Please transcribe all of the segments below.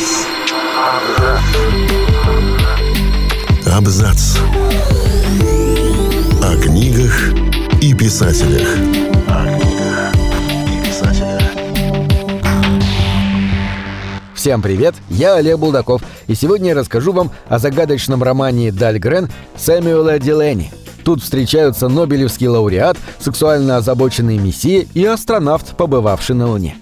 Абзац. Абзац. О книгах и писателях. О книгах и писателях. Всем привет, я Олег Булдаков, и сегодня я расскажу вам о загадочном романе «Даль Грен» Сэмюэла Дилени. Тут встречаются Нобелевский лауреат, сексуально озабоченный мессия и астронавт, побывавший на Луне.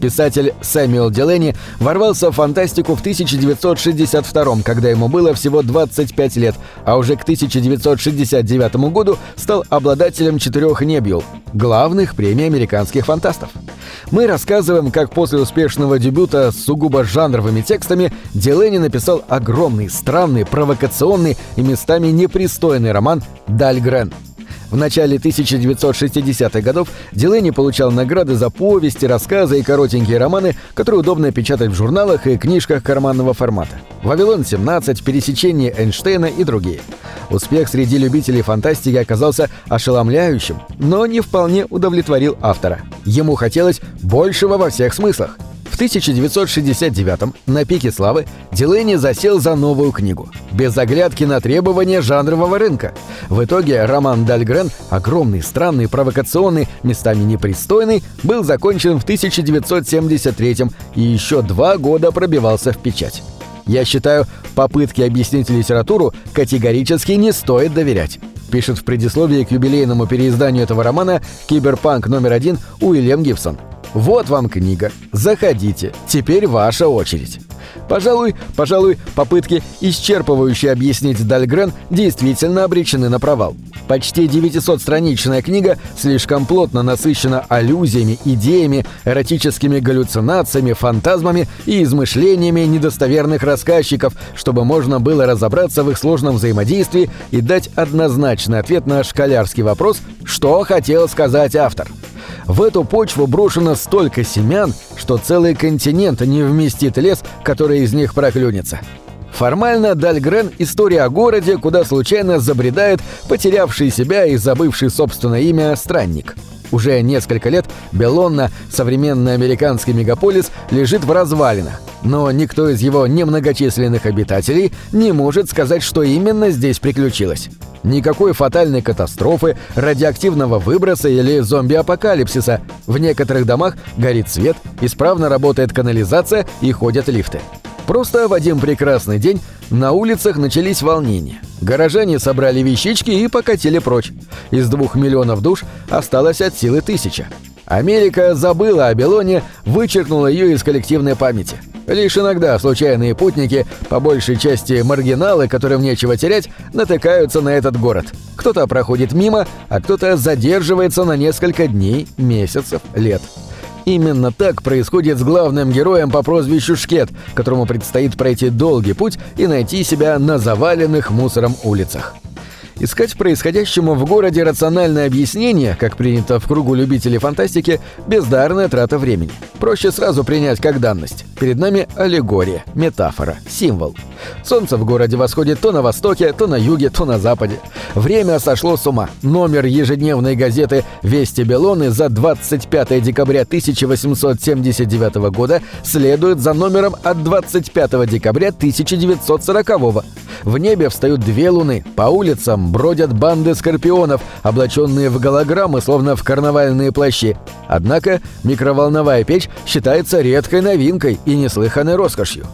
Писатель Сэмюэл Делени ворвался в фантастику в 1962 когда ему было всего 25 лет, а уже к 1969 году стал обладателем четырех Небьюл, главных премий американских фантастов. Мы рассказываем, как после успешного дебюта с сугубо жанровыми текстами Делени написал огромный, странный, провокационный и местами непристойный роман «Даль Грен». В начале 1960-х годов Дилейни получал награды за повести, рассказы и коротенькие романы, которые удобно печатать в журналах и книжках карманного формата. «Вавилон-17», «Пересечение Эйнштейна» и другие. Успех среди любителей фантастики оказался ошеломляющим, но не вполне удовлетворил автора. Ему хотелось большего во всех смыслах – 1969-м, на пике славы, Дилейни засел за новую книгу. Без оглядки на требования жанрового рынка. В итоге роман Дальгрен, огромный, странный, провокационный, местами непристойный, был закончен в 1973-м и еще два года пробивался в печать. Я считаю, попытки объяснить литературу категорически не стоит доверять пишет в предисловии к юбилейному переизданию этого романа «Киберпанк номер один» Уильям Гибсон – вот вам книга. Заходите. Теперь ваша очередь. Пожалуй, пожалуй, попытки исчерпывающе объяснить Дальгрен действительно обречены на провал. Почти 900-страничная книга слишком плотно насыщена аллюзиями, идеями, эротическими галлюцинациями, фантазмами и измышлениями недостоверных рассказчиков, чтобы можно было разобраться в их сложном взаимодействии и дать однозначный ответ на школярский вопрос, что хотел сказать автор. В эту почву брошено столько семян, что целый континент не вместит лес, который из них проклюнется. Формально Дальгрен – история о городе, куда случайно забредает потерявший себя и забывший собственное имя странник. Уже несколько лет Белонна, современный американский мегаполис, лежит в развалинах, но никто из его немногочисленных обитателей не может сказать, что именно здесь приключилось. Никакой фатальной катастрофы, радиоактивного выброса или зомби-апокалипсиса. В некоторых домах горит свет, исправно работает канализация и ходят лифты. Просто в один прекрасный день на улицах начались волнения. Горожане собрали вещички и покатили прочь. Из двух миллионов душ осталось от силы тысяча. Америка забыла о Белоне, вычеркнула ее из коллективной памяти – Лишь иногда случайные путники, по большей части маргиналы, которым нечего терять, натыкаются на этот город. Кто-то проходит мимо, а кто-то задерживается на несколько дней, месяцев, лет. Именно так происходит с главным героем по прозвищу Шкет, которому предстоит пройти долгий путь и найти себя на заваленных мусором улицах. Искать происходящему в городе рациональное объяснение, как принято в кругу любителей фантастики, бездарная трата времени. Проще сразу принять как данность. Перед нами аллегория, метафора, символ. Солнце в городе восходит то на востоке, то на юге, то на западе. Время сошло с ума. Номер ежедневной газеты «Вести Белоны» за 25 декабря 1879 года следует за номером от 25 декабря 1940 года. В небе встают две луны, по улицам бродят банды скорпионов, облаченные в голограммы, словно в карнавальные плащи. Однако микроволновая печь считается редкой новинкой и неслыханной роскошью.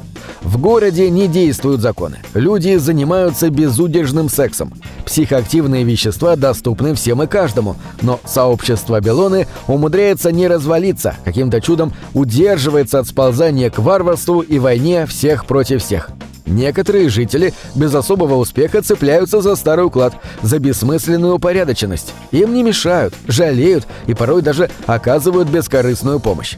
В городе не действуют законы. Люди занимаются безудержным сексом. Психоактивные вещества доступны всем и каждому, но сообщество Белоны умудряется не развалиться, каким-то чудом удерживается от сползания к варварству и войне всех против всех. Некоторые жители без особого успеха цепляются за старый уклад, за бессмысленную упорядоченность. Им не мешают, жалеют и порой даже оказывают бескорыстную помощь.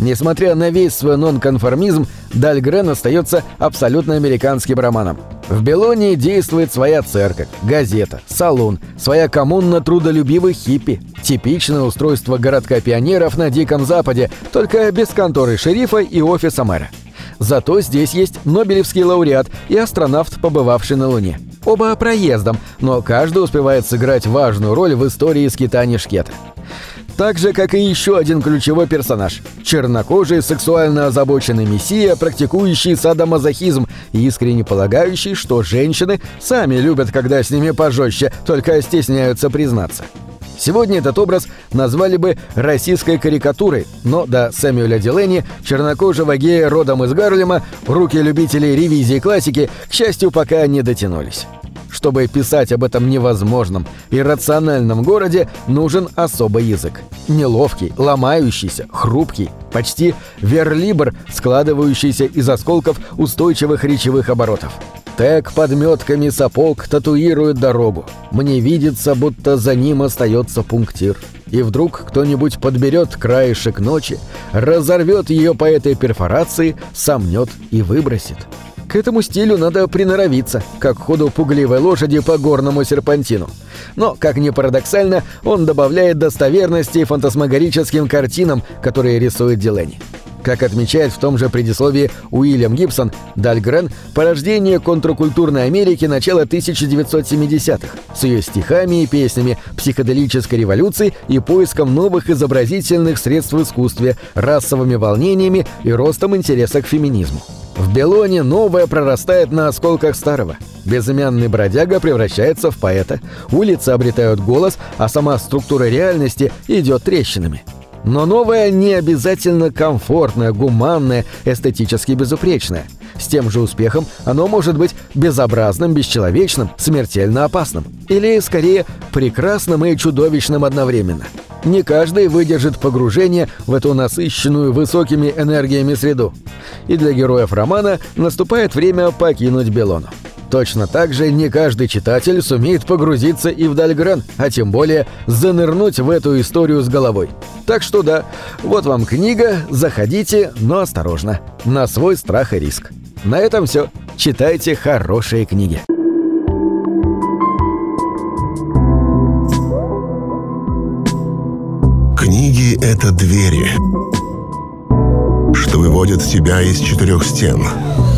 Несмотря на весь свой нонконформизм, Дальгрен остается абсолютно американским романом. В Белонии действует своя церковь, газета, салон, своя коммуна трудолюбивых хиппи, типичное устройство городка пионеров на Диком Западе, только без конторы шерифа и офиса мэра. Зато здесь есть Нобелевский лауреат и астронавт, побывавший на Луне. Оба проездом, но каждый успевает сыграть важную роль в истории скитания Шкета. Так же, как и еще один ключевой персонаж – чернокожий сексуально озабоченный мессия, практикующий садомазохизм и искренне полагающий, что женщины сами любят, когда с ними пожестче, только стесняются признаться. Сегодня этот образ назвали бы российской карикатурой, но до Сэмюэля Дилени, чернокожего гея родом из Гарлема, руки любителей ревизии классики, к счастью, пока не дотянулись. Чтобы писать об этом невозможном и рациональном городе, нужен особый язык. Неловкий, ломающийся, хрупкий, почти верлибр, складывающийся из осколков устойчивых речевых оборотов. Тег подметками сапог татуирует дорогу. Мне видится, будто за ним остается пунктир. И вдруг кто-нибудь подберет краешек ночи, разорвет ее по этой перфорации, сомнет и выбросит. К этому стилю надо приноровиться, как ходу пугливой лошади по горному серпантину. Но, как ни парадоксально, он добавляет достоверности фантасмагорическим картинам, которые рисует Дилени. Как отмечает в том же предисловии Уильям Гибсон, Дальгрен – порождение контркультурной Америки начала 1970-х с ее стихами и песнями, психоделической революцией и поиском новых изобразительных средств в искусстве, расовыми волнениями и ростом интереса к феминизму. В Белоне новое прорастает на осколках старого. Безымянный бродяга превращается в поэта, улицы обретают голос, а сама структура реальности идет трещинами – но новое не обязательно комфортное, гуманное, эстетически безупречное. С тем же успехом оно может быть безобразным, бесчеловечным, смертельно опасным. Или, скорее, прекрасным и чудовищным одновременно. Не каждый выдержит погружение в эту насыщенную высокими энергиями среду. И для героев романа наступает время покинуть Белону. Точно так же не каждый читатель сумеет погрузиться и в Дальгрен, а тем более занырнуть в эту историю с головой. Так что да, вот вам книга, заходите, но осторожно, на свой страх и риск. На этом все. Читайте хорошие книги. Книги — это двери, что выводят тебя из четырех стен —